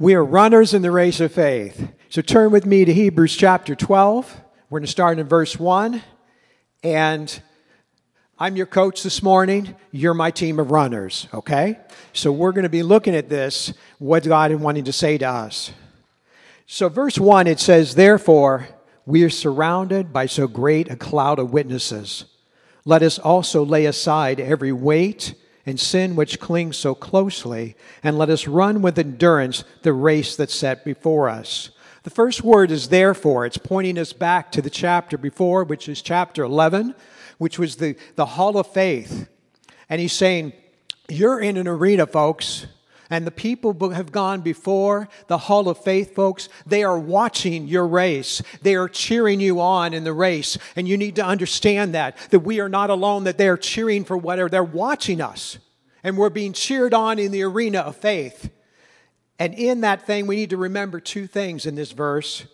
We are runners in the race of faith. So turn with me to Hebrews chapter 12. We're going to start in verse 1. And I'm your coach this morning. You're my team of runners, okay? So we're going to be looking at this, what God is wanting to say to us. So, verse 1, it says, Therefore, we are surrounded by so great a cloud of witnesses. Let us also lay aside every weight and sin which clings so closely, and let us run with endurance the race that's set before us. The first word is therefore. It's pointing us back to the chapter before, which is chapter 11, which was the, the hall of faith. And he's saying, You're in an arena, folks. And the people have gone before the hall of faith, folks, they are watching your race. They are cheering you on in the race. And you need to understand that, that we are not alone, that they are cheering for whatever. They're watching us. And we're being cheered on in the arena of faith. And in that thing, we need to remember two things in this verse.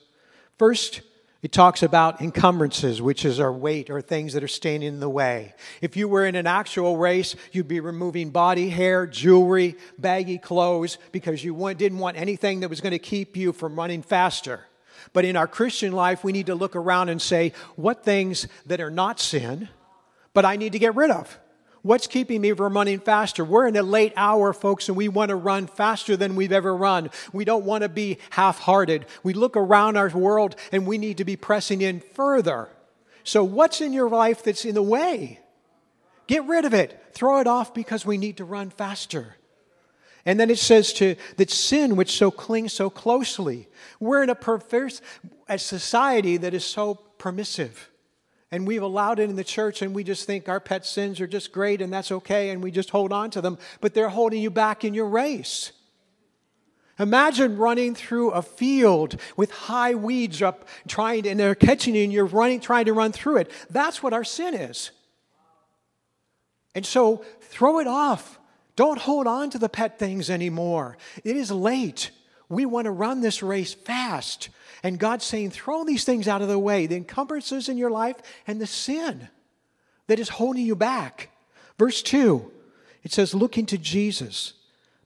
First, it talks about encumbrances, which is our weight or things that are standing in the way. If you were in an actual race, you'd be removing body hair, jewelry, baggy clothes, because you didn't want anything that was going to keep you from running faster. But in our Christian life, we need to look around and say, what things that are not sin, but I need to get rid of? What's keeping me from running faster? We're in a late hour, folks, and we want to run faster than we've ever run. We don't want to be half hearted. We look around our world and we need to be pressing in further. So, what's in your life that's in the way? Get rid of it. Throw it off because we need to run faster. And then it says to that sin which so clings so closely. We're in a perverse a society that is so permissive. And we've allowed it in the church, and we just think our pet sins are just great and that's okay, and we just hold on to them, but they're holding you back in your race. Imagine running through a field with high weeds up, trying to, and they're catching you, and you're running, trying to run through it. That's what our sin is. And so throw it off. Don't hold on to the pet things anymore. It is late. We want to run this race fast. And God's saying, throw these things out of the way the encumbrances in your life and the sin that is holding you back. Verse 2, it says, Look to Jesus,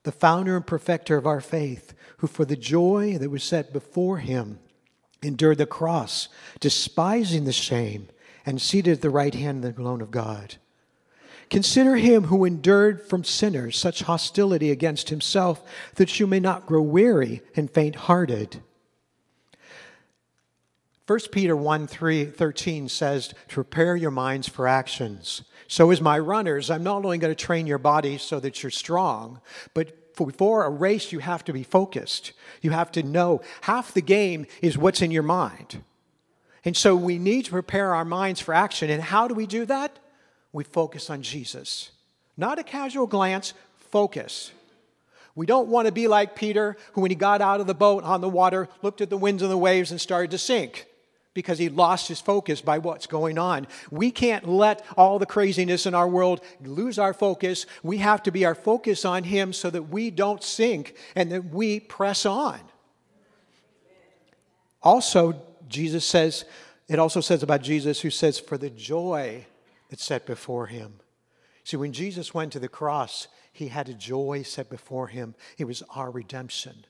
the founder and perfecter of our faith, who for the joy that was set before him endured the cross, despising the shame, and seated at the right hand of the throne of God. Consider him who endured from sinners such hostility against himself, that you may not grow weary and faint hearted. 1 Peter 1 3, 13 says to prepare your minds for actions. So, as my runners, I'm not only going to train your body so that you're strong, but before a race, you have to be focused. You have to know half the game is what's in your mind. And so we need to prepare our minds for action. And how do we do that? We focus on Jesus. Not a casual glance, focus. We don't want to be like Peter, who, when he got out of the boat on the water, looked at the winds and the waves and started to sink because he lost his focus by what's going on. We can't let all the craziness in our world lose our focus. We have to be our focus on him so that we don't sink and that we press on. Also, Jesus says, it also says about Jesus who says, for the joy that's set before him. See, when Jesus went to the cross, he had a joy set before him. It was our redemption.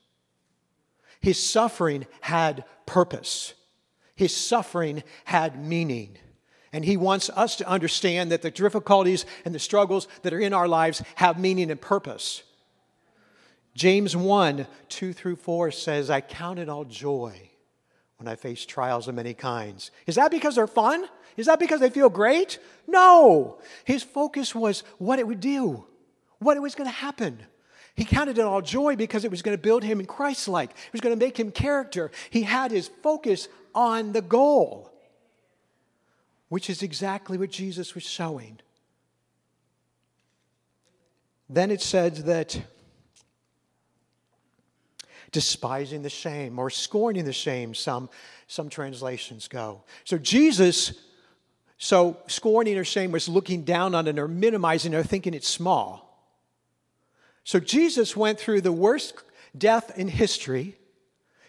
His suffering had purpose. His suffering had meaning. And he wants us to understand that the difficulties and the struggles that are in our lives have meaning and purpose. James 1 2 through 4 says, I count it all joy when I face trials of many kinds. Is that because they're fun? Is that because they feel great? No. His focus was what it would do, what it was going to happen. He counted it all joy because it was going to build him in Christ like. It was going to make him character. He had his focus on the goal, which is exactly what Jesus was showing. Then it says that despising the shame or scorning the shame, some, some translations go. So Jesus, so scorning or shame was looking down on it or minimizing or thinking it's small. So Jesus went through the worst death in history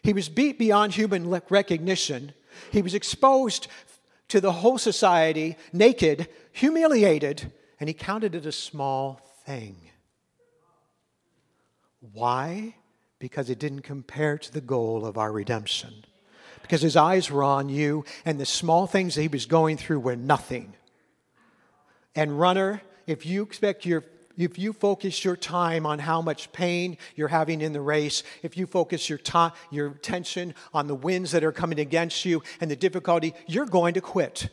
he was beat beyond human recognition. He was exposed to the whole society, naked, humiliated, and he counted it a small thing. Why? because it didn't compare to the goal of our redemption. Because his eyes were on you, and the small things that he was going through were nothing. And, runner, if you expect your if you focus your time on how much pain you're having in the race, if you focus your your attention on the winds that are coming against you and the difficulty, you're going to quit.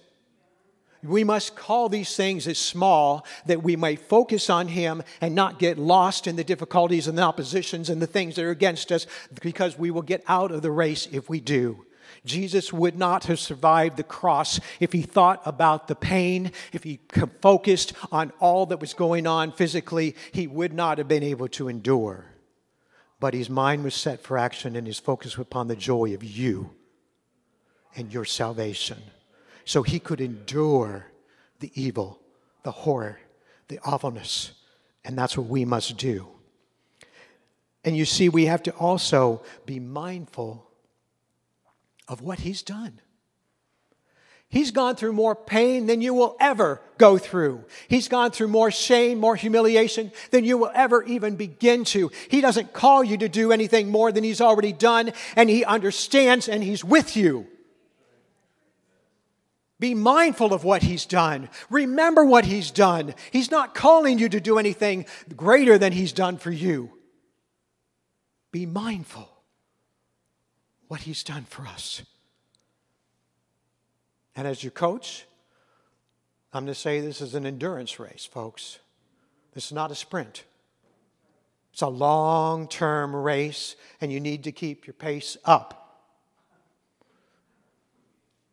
We must call these things as small that we may focus on Him and not get lost in the difficulties and the oppositions and the things that are against us because we will get out of the race if we do. Jesus would not have survived the cross if he thought about the pain, if he focused on all that was going on physically, he would not have been able to endure. But his mind was set for action and his focus was upon the joy of you and your salvation so he could endure the evil, the horror, the awfulness. And that's what we must do. And you see, we have to also be mindful of what he's done. He's gone through more pain than you will ever go through. He's gone through more shame, more humiliation than you will ever even begin to. He doesn't call you to do anything more than he's already done, and he understands and he's with you. Be mindful of what he's done. Remember what he's done. He's not calling you to do anything greater than he's done for you. Be mindful what he's done for us. And as your coach, I'm going to say this is an endurance race, folks. This is not a sprint. It's a long term race, and you need to keep your pace up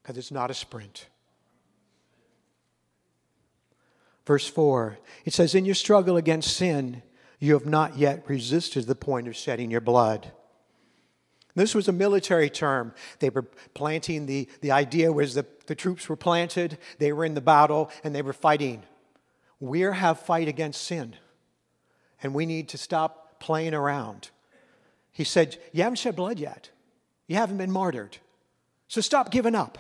because it's not a sprint. Verse 4, it says, In your struggle against sin, you have not yet resisted the point of shedding your blood. This was a military term. They were planting, the, the idea was that the troops were planted, they were in the battle, and they were fighting. We have fight against sin, and we need to stop playing around. He said, You haven't shed blood yet, you haven't been martyred. So stop giving up.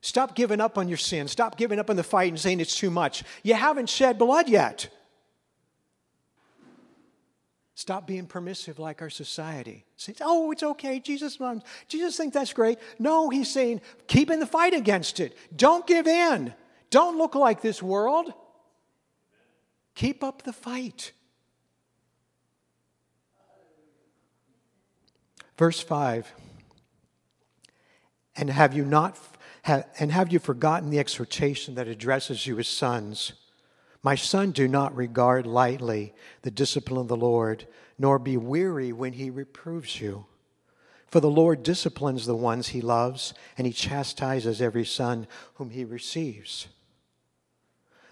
Stop giving up on your sin. Stop giving up on the fight and saying it's too much. You haven't shed blood yet. Stop being permissive like our society. Say, oh, it's okay. Jesus, Jesus thinks that's great. No, he's saying, keep in the fight against it. Don't give in. Don't look like this world. Keep up the fight. Verse 5 And have you not and have you forgotten the exhortation that addresses you as sons? My son, do not regard lightly the discipline of the Lord, nor be weary when he reproves you. For the Lord disciplines the ones he loves, and he chastises every son whom he receives.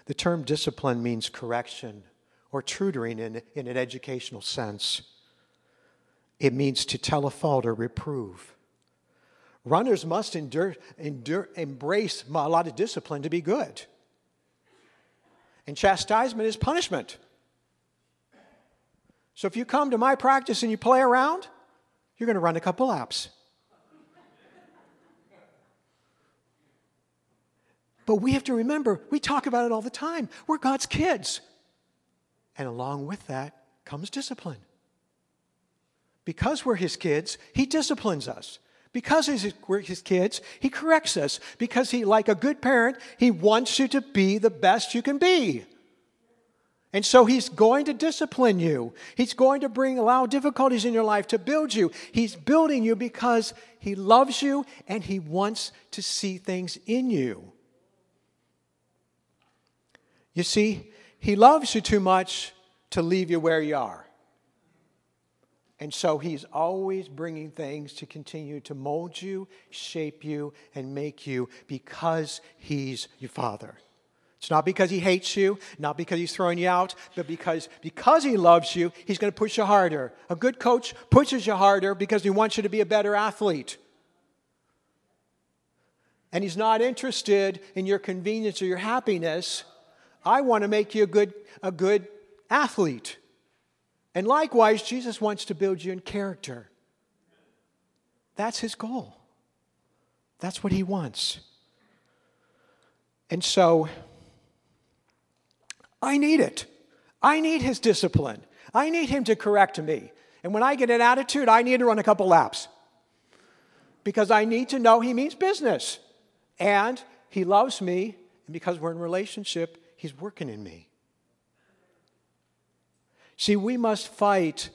The term discipline means correction or tutoring in, in an educational sense. It means to tell a fault or reprove. Runners must endure, endure, embrace a lot of discipline to be good. And chastisement is punishment. So if you come to my practice and you play around, you're going to run a couple laps. But we have to remember, we talk about it all the time. We're God's kids. And along with that comes discipline. Because we're His kids, He disciplines us. Because we're his kids, he corrects us. Because he, like a good parent, he wants you to be the best you can be. And so he's going to discipline you. He's going to bring allow difficulties in your life to build you. He's building you because he loves you and he wants to see things in you. You see, he loves you too much to leave you where you are. And so he's always bringing things to continue to mold you, shape you, and make you because he's your father. It's not because he hates you, not because he's throwing you out, but because, because he loves you, he's going to push you harder. A good coach pushes you harder because he wants you to be a better athlete. And he's not interested in your convenience or your happiness. I want to make you a good, a good athlete. And likewise, Jesus wants to build you in character. That's his goal. That's what he wants. And so, I need it. I need his discipline. I need him to correct me. And when I get an attitude, I need to run a couple laps because I need to know he means business and he loves me. And because we're in relationship, he's working in me. See, we must fight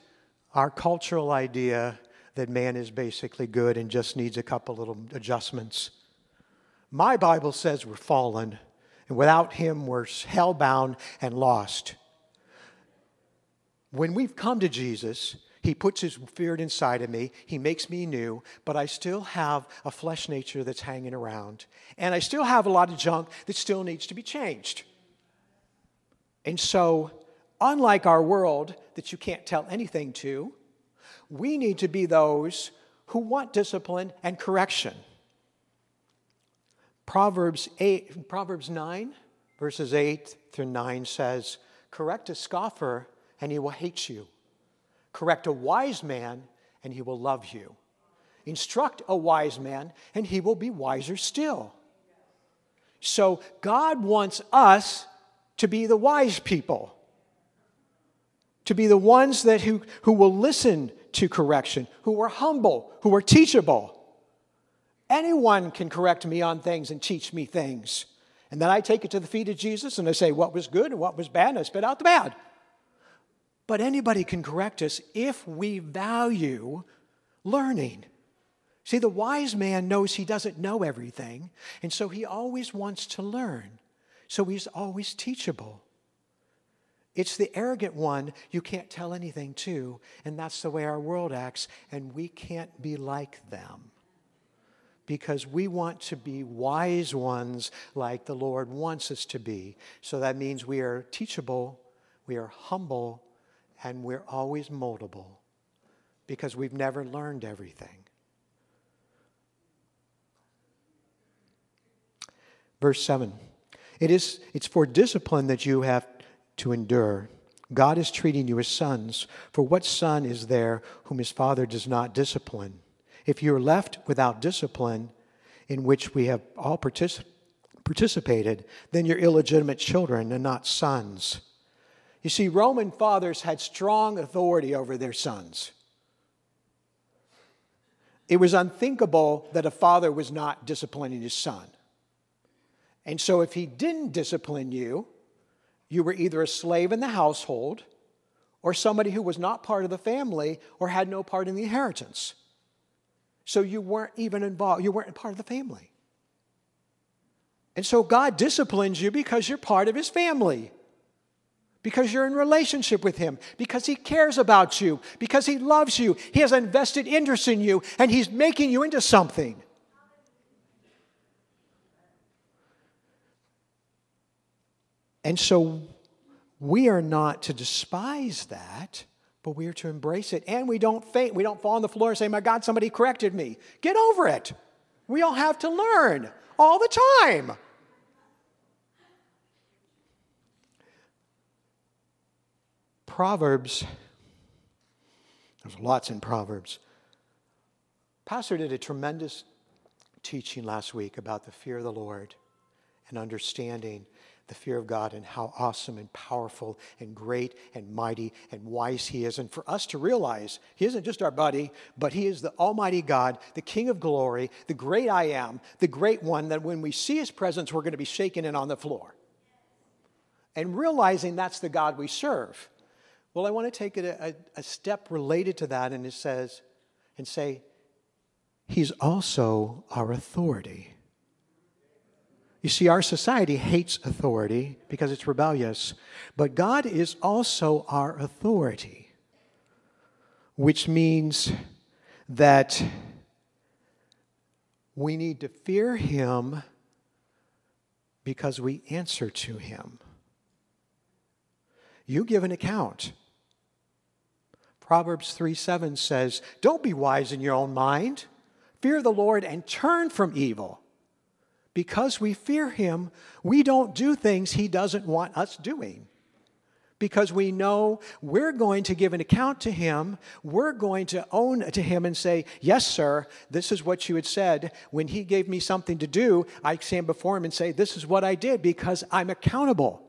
our cultural idea that man is basically good and just needs a couple little adjustments. My Bible says we're fallen, and without him, we're hell-bound and lost. When we've come to Jesus, he puts his spirit inside of me. He makes me new, but I still have a flesh nature that's hanging around. And I still have a lot of junk that still needs to be changed. And so, unlike our world that you can't tell anything to, we need to be those who want discipline and correction. Proverbs 8, Proverbs 9, verses 8 through 9 says, Correct a scoffer, and he will hate you. Correct a wise man, and he will love you. Instruct a wise man, and he will be wiser still. So, God wants us to be the wise people, to be the ones that who, who will listen to correction, who are humble, who are teachable. Anyone can correct me on things and teach me things. And then I take it to the feet of Jesus and I say what was good and what was bad, and I spit out the bad. But anybody can correct us if we value learning. See, the wise man knows he doesn't know everything, and so he always wants to learn. So he's always teachable. It's the arrogant one you can't tell anything to, and that's the way our world acts, and we can't be like them. Because we want to be wise ones like the Lord wants us to be. So that means we are teachable, we are humble, and we're always moldable because we've never learned everything. Verse 7 it is, It's for discipline that you have to endure. God is treating you as sons. For what son is there whom his father does not discipline? If you're left without discipline, in which we have all particip- participated, then you're illegitimate children and not sons. You see, Roman fathers had strong authority over their sons. It was unthinkable that a father was not disciplining his son. And so, if he didn't discipline you, you were either a slave in the household or somebody who was not part of the family or had no part in the inheritance. So, you weren't even involved, you weren't part of the family. And so, God disciplines you because you're part of his family because you're in relationship with him, because he cares about you, because he loves you. He has invested interest in you, and he's making you into something. And so we are not to despise that, but we are to embrace it. And we don't faint. We don't fall on the floor and say, My God, somebody corrected me. Get over it. We all have to learn all the time. Proverbs, there's lots in Proverbs. Pastor did a tremendous teaching last week about the fear of the Lord and understanding the fear of God and how awesome and powerful and great and mighty and wise He is. And for us to realize He isn't just our buddy, but He is the Almighty God, the King of glory, the great I am, the great one that when we see His presence, we're going to be shaken and on the floor. And realizing that's the God we serve. Well, I want to take it a, a, a step related to that, and it says, and say, He's also our authority. You see, our society hates authority because it's rebellious, but God is also our authority, which means that we need to fear Him because we answer to Him. You give an account. Proverbs 3 7 says, Don't be wise in your own mind. Fear the Lord and turn from evil. Because we fear him, we don't do things he doesn't want us doing. Because we know we're going to give an account to him, we're going to own to him and say, Yes, sir, this is what you had said. When he gave me something to do, I stand before him and say, This is what I did because I'm accountable.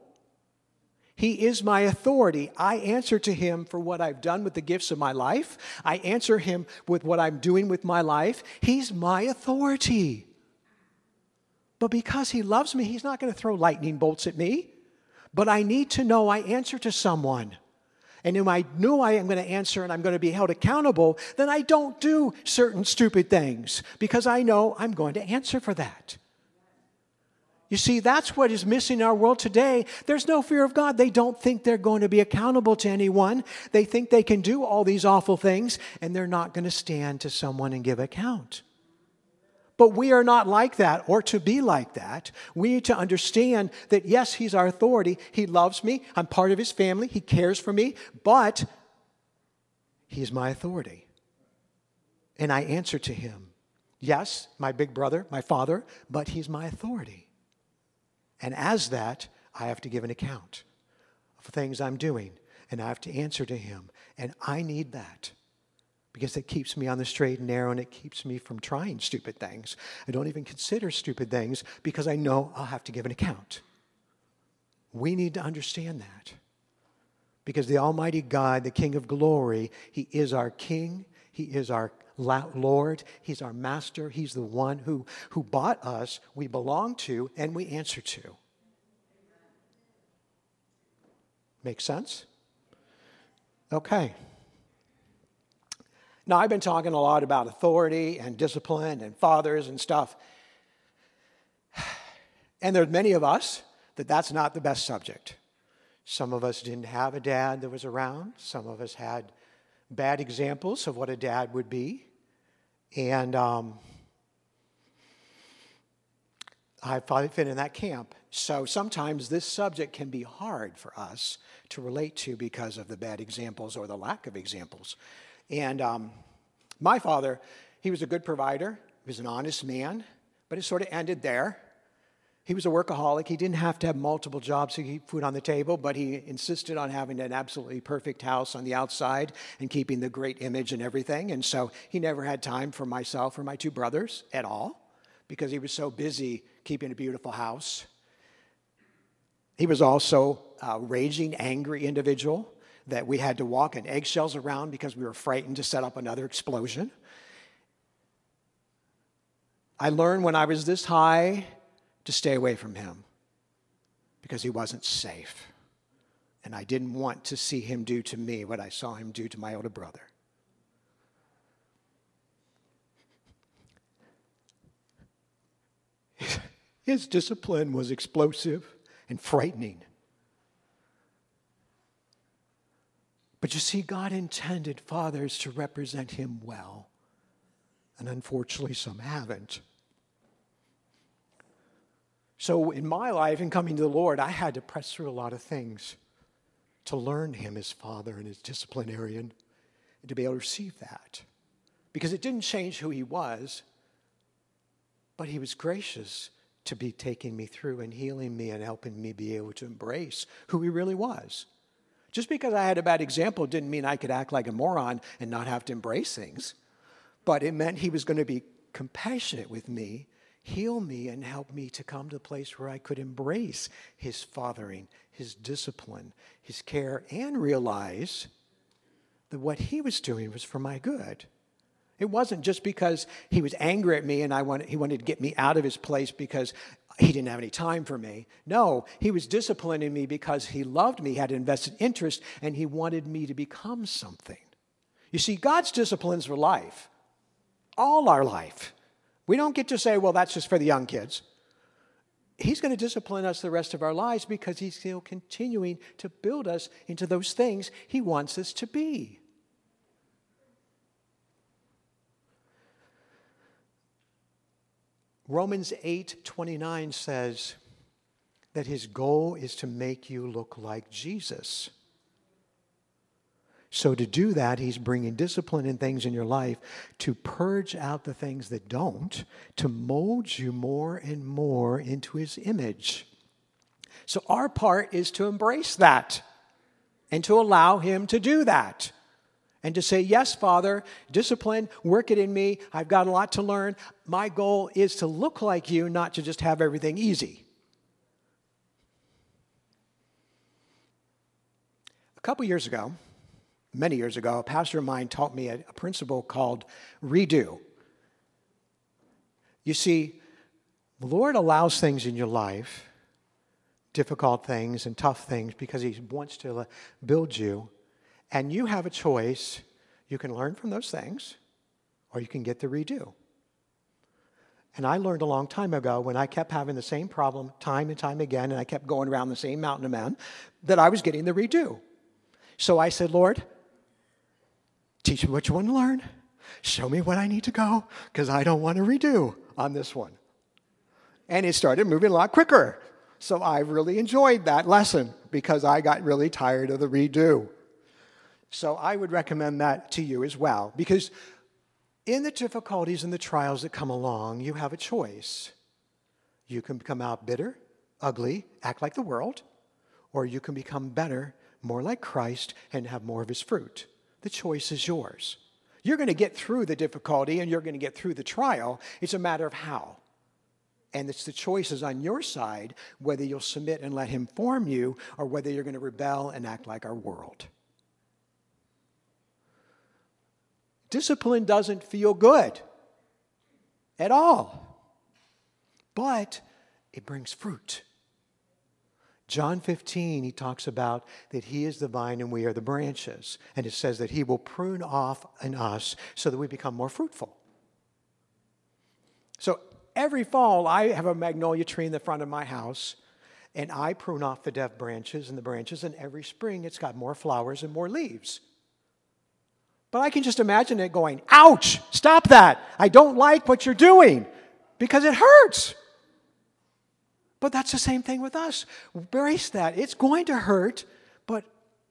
He is my authority. I answer to him for what I've done with the gifts of my life. I answer him with what I'm doing with my life. He's my authority. But because he loves me, he's not going to throw lightning bolts at me. But I need to know I answer to someone. And if I knew I am going to answer and I'm going to be held accountable, then I don't do certain stupid things because I know I'm going to answer for that. You see, that's what is missing in our world today. There's no fear of God. They don't think they're going to be accountable to anyone. They think they can do all these awful things, and they're not going to stand to someone and give account. But we are not like that or to be like that. We need to understand that, yes, He's our authority. He loves me. I'm part of His family. He cares for me. But He's my authority. And I answer to Him. Yes, my big brother, my father, but He's my authority. And as that, I have to give an account of things I'm doing, and I have to answer to Him. And I need that because it keeps me on the straight and narrow and it keeps me from trying stupid things. I don't even consider stupid things because I know I'll have to give an account. We need to understand that because the Almighty God, the King of glory, He is our King, He is our Lord. He's our master. He's the one who, who bought us, we belong to, and we answer to. Make sense? Okay. Now, I've been talking a lot about authority and discipline and fathers and stuff. And there's many of us that that's not the best subject. Some of us didn't have a dad that was around. Some of us had bad examples of what a dad would be. And um, I've probably been in that camp. So sometimes this subject can be hard for us to relate to because of the bad examples or the lack of examples. And um, my father, he was a good provider, he was an honest man, but it sort of ended there. He was a workaholic. He didn't have to have multiple jobs to keep food on the table, but he insisted on having an absolutely perfect house on the outside and keeping the great image and everything. And so he never had time for myself or my two brothers at all because he was so busy keeping a beautiful house. He was also a raging, angry individual that we had to walk in eggshells around because we were frightened to set up another explosion. I learned when I was this high to stay away from him because he wasn't safe. And I didn't want to see him do to me what I saw him do to my older brother. His discipline was explosive and frightening. But you see, God intended fathers to represent him well. And unfortunately, some haven't. So, in my life, in coming to the Lord, I had to press through a lot of things to learn Him as Father and as disciplinarian, and to be able to receive that. Because it didn't change who He was, but He was gracious to be taking me through and healing me and helping me be able to embrace who He really was. Just because I had a bad example didn't mean I could act like a moron and not have to embrace things, but it meant He was going to be compassionate with me heal me and help me to come to a place where I could embrace his fathering, his discipline, his care, and realize that what he was doing was for my good. It wasn't just because he was angry at me and I wanted, he wanted to get me out of his place because he didn't have any time for me. No, he was disciplining me because he loved me, had invested interest, and he wanted me to become something. You see, God's disciplines for life, all our life. We don't get to say, well, that's just for the young kids. He's going to discipline us the rest of our lives because he's still continuing to build us into those things he wants us to be. Romans 8:29 says that his goal is to make you look like Jesus. So, to do that, he's bringing discipline and things in your life to purge out the things that don't, to mold you more and more into his image. So, our part is to embrace that and to allow him to do that. And to say, Yes, Father, discipline, work it in me. I've got a lot to learn. My goal is to look like you, not to just have everything easy. A couple years ago, many years ago, a pastor of mine taught me a, a principle called redo. You see, the Lord allows things in your life, difficult things and tough things, because He wants to build you. And you have a choice. You can learn from those things, or you can get the redo. And I learned a long time ago when I kept having the same problem time and time again, and I kept going around the same mountain of men, that I was getting the redo. So I said, Lord, teach me what you want to learn. Show me what I need to go, because I don't want to redo on this one. And it started moving a lot quicker. So I really enjoyed that lesson because I got really tired of the redo. So I would recommend that to you as well because in the difficulties and the trials that come along, you have a choice. You can come out bitter, ugly, act like the world, or you can become better, more like Christ, and have more of his fruit. The choice is yours. You're going to get through the difficulty and you're going to get through the trial. It's a matter of how. And it's the choices on your side whether you'll submit and let him form you or whether you're going to rebel and act like our world. Discipline doesn't feel good at all, but it brings fruit. John 15, he talks about that he is the vine and we are the branches. And it says that he will prune off in us so that we become more fruitful. So every fall, I have a magnolia tree in the front of my house, and I prune off the dead branches and the branches, and every spring it's got more flowers and more leaves. But I can just imagine it going, ouch, stop that. I don't like what you're doing because it hurts. But that's the same thing with us. Brace that. It's going to hurt, but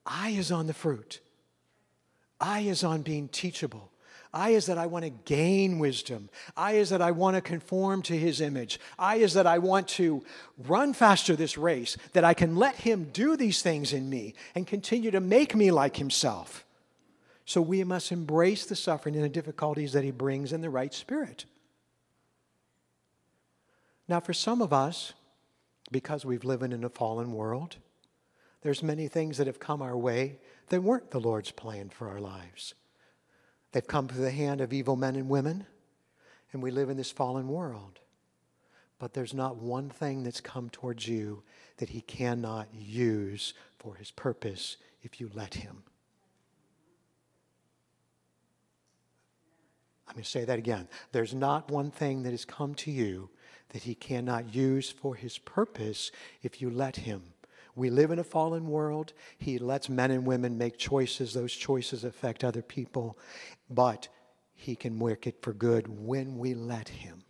I is on the fruit. I is on being teachable. I is that I want to gain wisdom. I is that I want to conform to his image. I is that I want to run faster this race, that I can let him do these things in me and continue to make me like himself. So we must embrace the suffering and the difficulties that he brings in the right spirit. Now, for some of us, because we've lived in a fallen world, there's many things that have come our way that weren't the Lord's plan for our lives. They've come through the hand of evil men and women, and we live in this fallen world. But there's not one thing that's come towards you that He cannot use for His purpose if you let Him. I'm going to say that again. There's not one thing that has come to you that he cannot use for his purpose if you let him. We live in a fallen world. He lets men and women make choices. Those choices affect other people. But he can work it for good when we let him.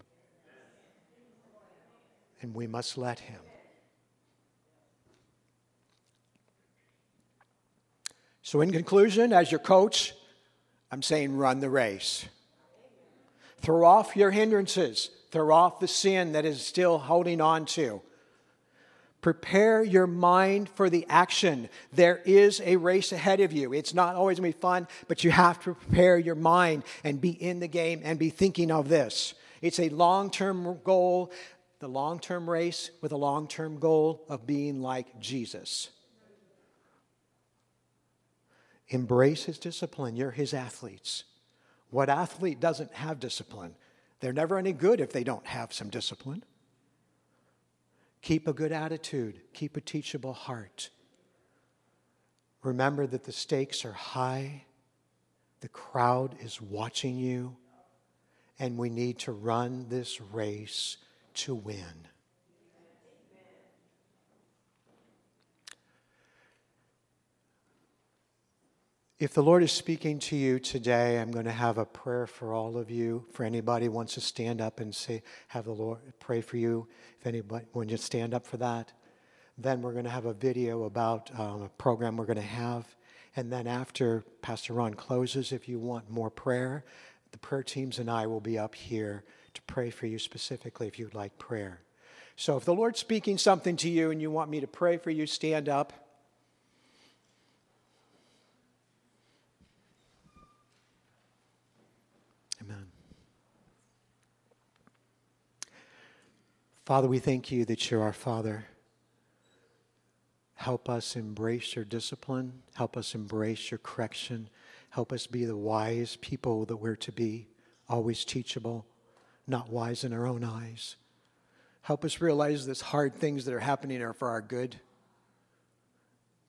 And we must let him. So, in conclusion, as your coach, I'm saying run the race. Throw off your hindrances. Throw off the sin that is still holding on to. Prepare your mind for the action. There is a race ahead of you. It's not always going to be fun, but you have to prepare your mind and be in the game and be thinking of this. It's a long term goal, the long term race with a long term goal of being like Jesus. Embrace his discipline. You're his athletes. What athlete doesn't have discipline? They're never any good if they don't have some discipline. Keep a good attitude, keep a teachable heart. Remember that the stakes are high, the crowd is watching you, and we need to run this race to win. If the Lord is speaking to you today, I'm going to have a prayer for all of you. For anybody wants to stand up and say, have the Lord pray for you. If anybody wants to stand up for that, then we're going to have a video about um, a program we're going to have. And then after Pastor Ron closes, if you want more prayer, the prayer teams and I will be up here to pray for you specifically if you'd like prayer. So if the Lord's speaking something to you and you want me to pray for you, stand up. Father, we thank you that you're our Father. help us embrace your discipline. Help us embrace your correction. Help us be the wise people that we're to be, always teachable, not wise in our own eyes. Help us realize these hard things that are happening are for our good.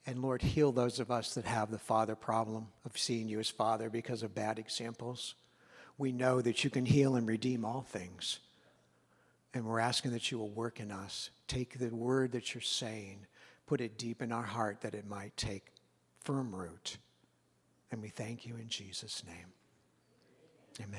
And Lord, heal those of us that have the father problem of seeing you as father because of bad examples. We know that you can heal and redeem all things. And we're asking that you will work in us. Take the word that you're saying, put it deep in our heart that it might take firm root. And we thank you in Jesus' name.